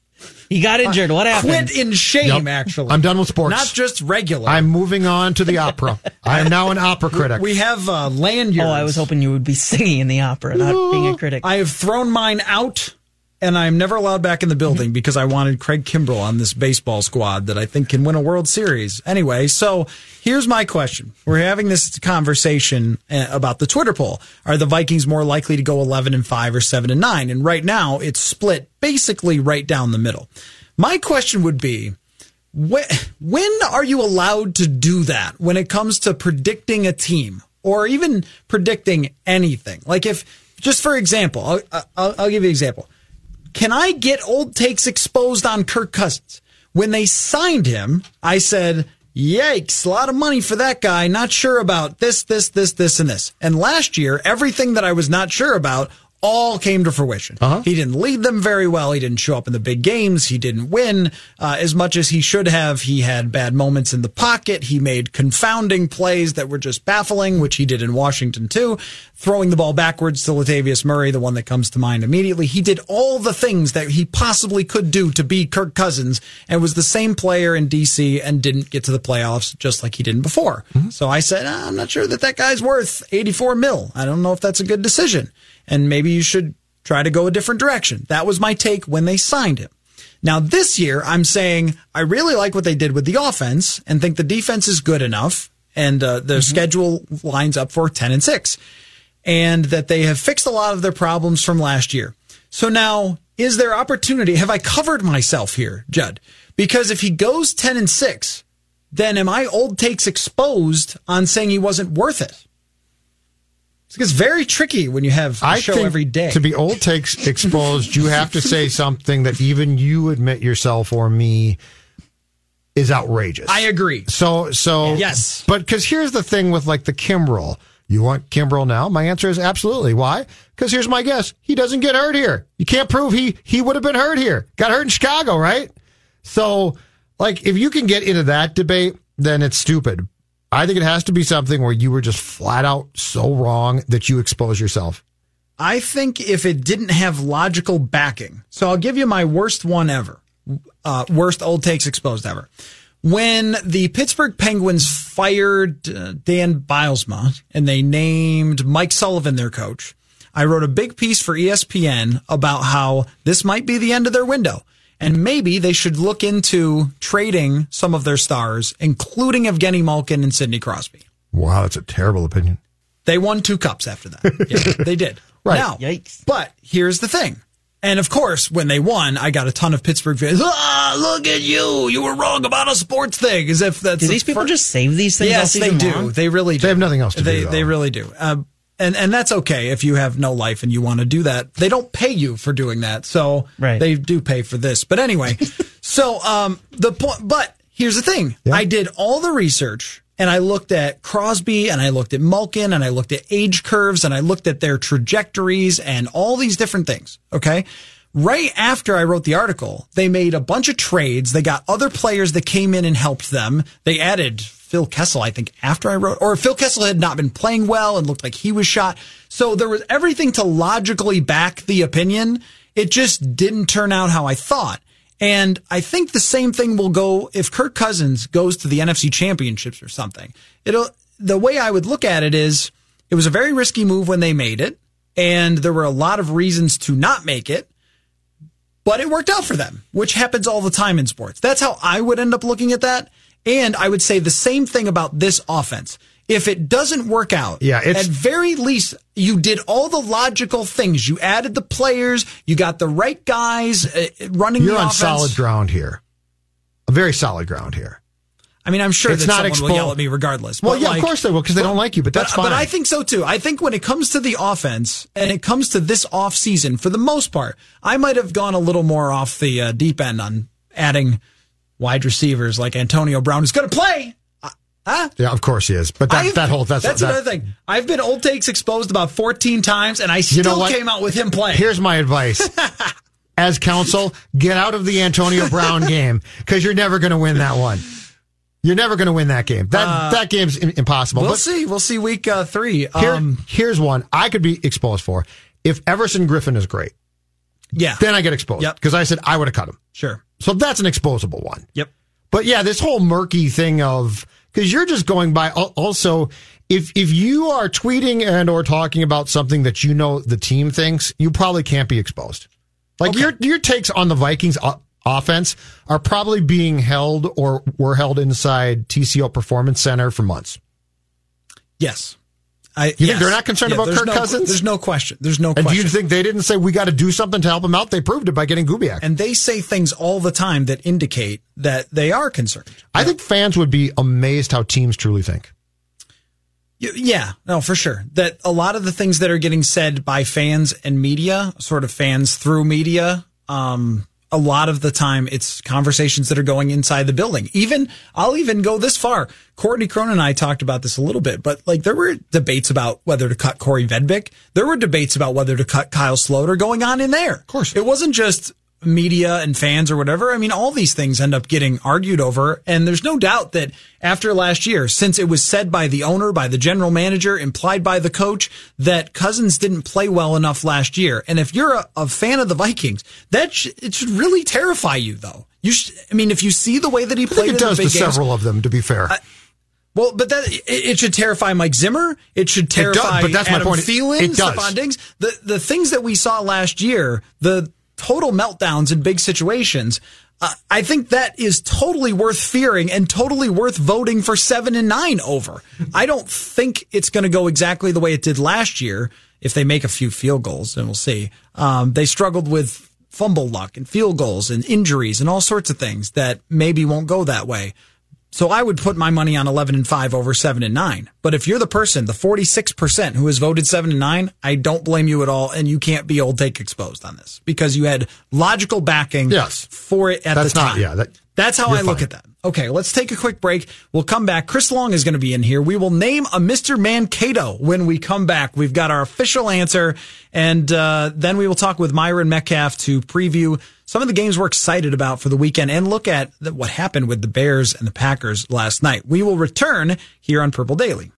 He got injured. What happened? Quit in shame, Yep. actually. I'm done with sports. Not just regular. I'm moving on to the opera. I am now an opera critic. we have uh, lanyards. Oh, I was hoping you would be singing in the opera, not being a critic. I have thrown mine out, and I'm never allowed back in the building because I wanted Craig Kimbrel on this baseball squad that I think can win a World Series. Anyway, so here's my question: We're having this conversation uh, about the Twitter poll. Are the Vikings more likely to go 11 and five or seven and nine? And right now, it's split basically right down the middle. My question would be. When, when are you allowed to do that when it comes to predicting a team or even predicting anything? Like if, just for example, I'll, I'll, I'll give you an example. Can I get old takes exposed on Kirk Cousins? When they signed him, I said, yikes, a lot of money for that guy. Not sure about this, this, this, this, and this. And last year, everything that I was not sure about all came to fruition. Uh-huh. He didn't lead them very well. He didn't show up in the big games. He didn't win uh, as much as he should have. He had bad moments in the pocket. He made confounding plays that were just baffling, which he did in Washington too. Throwing the ball backwards to Latavius Murray, the one that comes to mind immediately. He did all the things that he possibly could do to be Kirk Cousins and was the same player in DC and didn't get to the playoffs just like he didn't before. So I said, "Ah, I'm not sure that that guy's worth 84 mil. I don't know if that's a good decision and maybe you should try to go a different direction. That was my take when they signed him. Now this year, I'm saying I really like what they did with the offense and think the defense is good enough and uh, their schedule lines up for 10 and 6 and that they have fixed a lot of their problems from last year. So now is there opportunity? Have I covered myself here, Judd? Because if he goes 10 and 6, then am I old takes exposed on saying he wasn't worth it? It's very tricky when you have a I show think every day. to be old takes exposed, you have to say something that even you admit yourself or me is outrageous. I agree. So, so Yes. but because here's the thing with like the Kimbrel. You want Kimbrel now? My answer is absolutely. Why? Because here's my guess: he doesn't get hurt here. You can't prove he he would have been hurt here. Got hurt in Chicago, right? So, like, if you can get into that debate, then it's stupid. I think it has to be something where you were just flat out so wrong that you expose yourself. I think if it didn't have logical backing, so I'll give you my worst one ever, uh, worst old takes exposed ever. When the Pittsburgh Penguins fired uh, Dan Bylsma and they named Mike Sullivan their coach, I wrote a big piece for ESPN about how this might be the end of their window. And maybe they should look into trading some of their stars, including Evgeny Malkin and Sidney Crosby. Wow, that's a terrible opinion. They won two cups after that. Yeah, they did. Right. Now, Yikes. But here's the thing. And of course, when they won, I got a ton of Pittsburgh fans. Ah, look at you. You were wrong about a sports thing. As if that's Do these people fir- just save these things? all Yes, they do. long? They really do. They have nothing else to they, do, though. They really do. Uh, and and that's okay if you have no life and you want to do that. They don't pay you for doing that, so Right. they do pay for this. But anyway, so um the point. But here's the thing: I did all the research and I looked at Crosby and I looked at Malkin and I looked at age curves and I looked at their trajectories and all these different things. Okay. Right after I wrote the article, they made a bunch of trades. They got other players that came in and helped them. They added Phil Kessel, I think, after I wrote, or Phil Kessel had not been playing well and looked like he was shot. So there was everything to logically back the opinion. It just didn't turn out how I thought. And I think the same thing will go if Kirk Cousins goes to the NFC championships or something. It'll, the way I would look at it is it was a very risky move when they made it. And there were a lot of reasons to not make it but it worked out for them, which happens all the time in sports. That's how I would end up looking at that. And I would say the same thing about this offense. If it doesn't work out, Yeah, at very least you did all the logical things. You added the players, you got the right guys uh, running You're on offense. solid ground here. A very solid ground here. I mean, I'm sure It's that not someone will yell expo- at me regardless. Well, yeah, like- of course they will because they don't like you, but that's but, fine. But I think so too. I think when it comes to the offense and it comes to this off season, for the most part, I might have gone a little more off the uh, deep end on adding wide receivers like Antonio Brown is going to play. Uh, huh? yeah, of course he is. But that, I've- that whole that's that's that- another thing. I've been old takes exposed about 14 times, and I still know what? came out with him playing. Here's my advice. As counsel, get out of the Antonio Brown game because you're never going to win that one. You're never going to win that game. That that game's impossible. we'll But see. We'll see week uh, three. here- Um, here's one I could be exposed for. If Everson Griffen is great, yeah. then I get exposed Yep. because I said I would have cut him. sure. So that's an exposable one. Yep. But yeah, this whole murky thing of because you're just going by. Also, if if you are tweeting and or talking about something that you know the team thinks, you probably can't be exposed. Like Okay. your your takes on the Vikings offense are probably being held or were held inside TCO Performance Center for months. Yes. I, You think they're not concerned about Kirk no- Cousins? There's no question. There's no And do you think they didn't say we got to do something to help him out? They proved it by getting Kubiak. and they say things all the time that indicate that they are concerned. I think fans would be amazed how teams truly think. Yeah, no, for sure. That a lot of the things that are getting said by fans and media, sort of fans through media, um, a lot of the time it's conversations that are going inside the building. Even, I'll even go this far. Courtney Cronin and I talked about this a little bit, but like there were debates about whether to cut Kaare Vedvik. There were debates about whether to cut Kyle Sloter going on in there. Of course. It wasn't just media and fans or whatever. I mean, all these things end up getting argued over. And there's no doubt that after last year, since it was said by the owner, by the general manager, implied by the coach, that Cousins didn't play well enough last year. And if you're a, a fan of the Vikings, that sh- it should really terrify you, though. You should, I mean, if you see the way that he I played, it does to games, several of them, to be fair. well, but that it, it should terrify Mike Zimmer. It should does, terrify but that's my point. Thielen, It. Stefon Diggs. The the things that we saw last year, the total meltdowns in big situations. Uh, I think that is totally worth fearing and totally worth voting for seven and nine over. I don't think it's going to go exactly the way it did last year. If they make a few field goals, and we'll see. Um, they struggled with fumble luck and field goals and injuries and all sorts of things that maybe won't go that way. So I would put my money on 11 and 5 over 7 and 9. But if you're the person, the 46% who has voted 7 and 9, I don't blame you at all and you can't be old take exposed on this because you had logical backing Yes. for it at That's the not- time. yeah, that- That's how you're I look fine. at that. Okay, let's take a quick break. We'll come back. Chris Long is going to be in here. We will name a Mr. Mankato when we come back. We've got our official answer, and uh, then we will talk with Myron Medcalf to preview some of the games we're excited about for the weekend and look at the, what happened with the Bears and the Packers last night. We will return here on Purple Daily.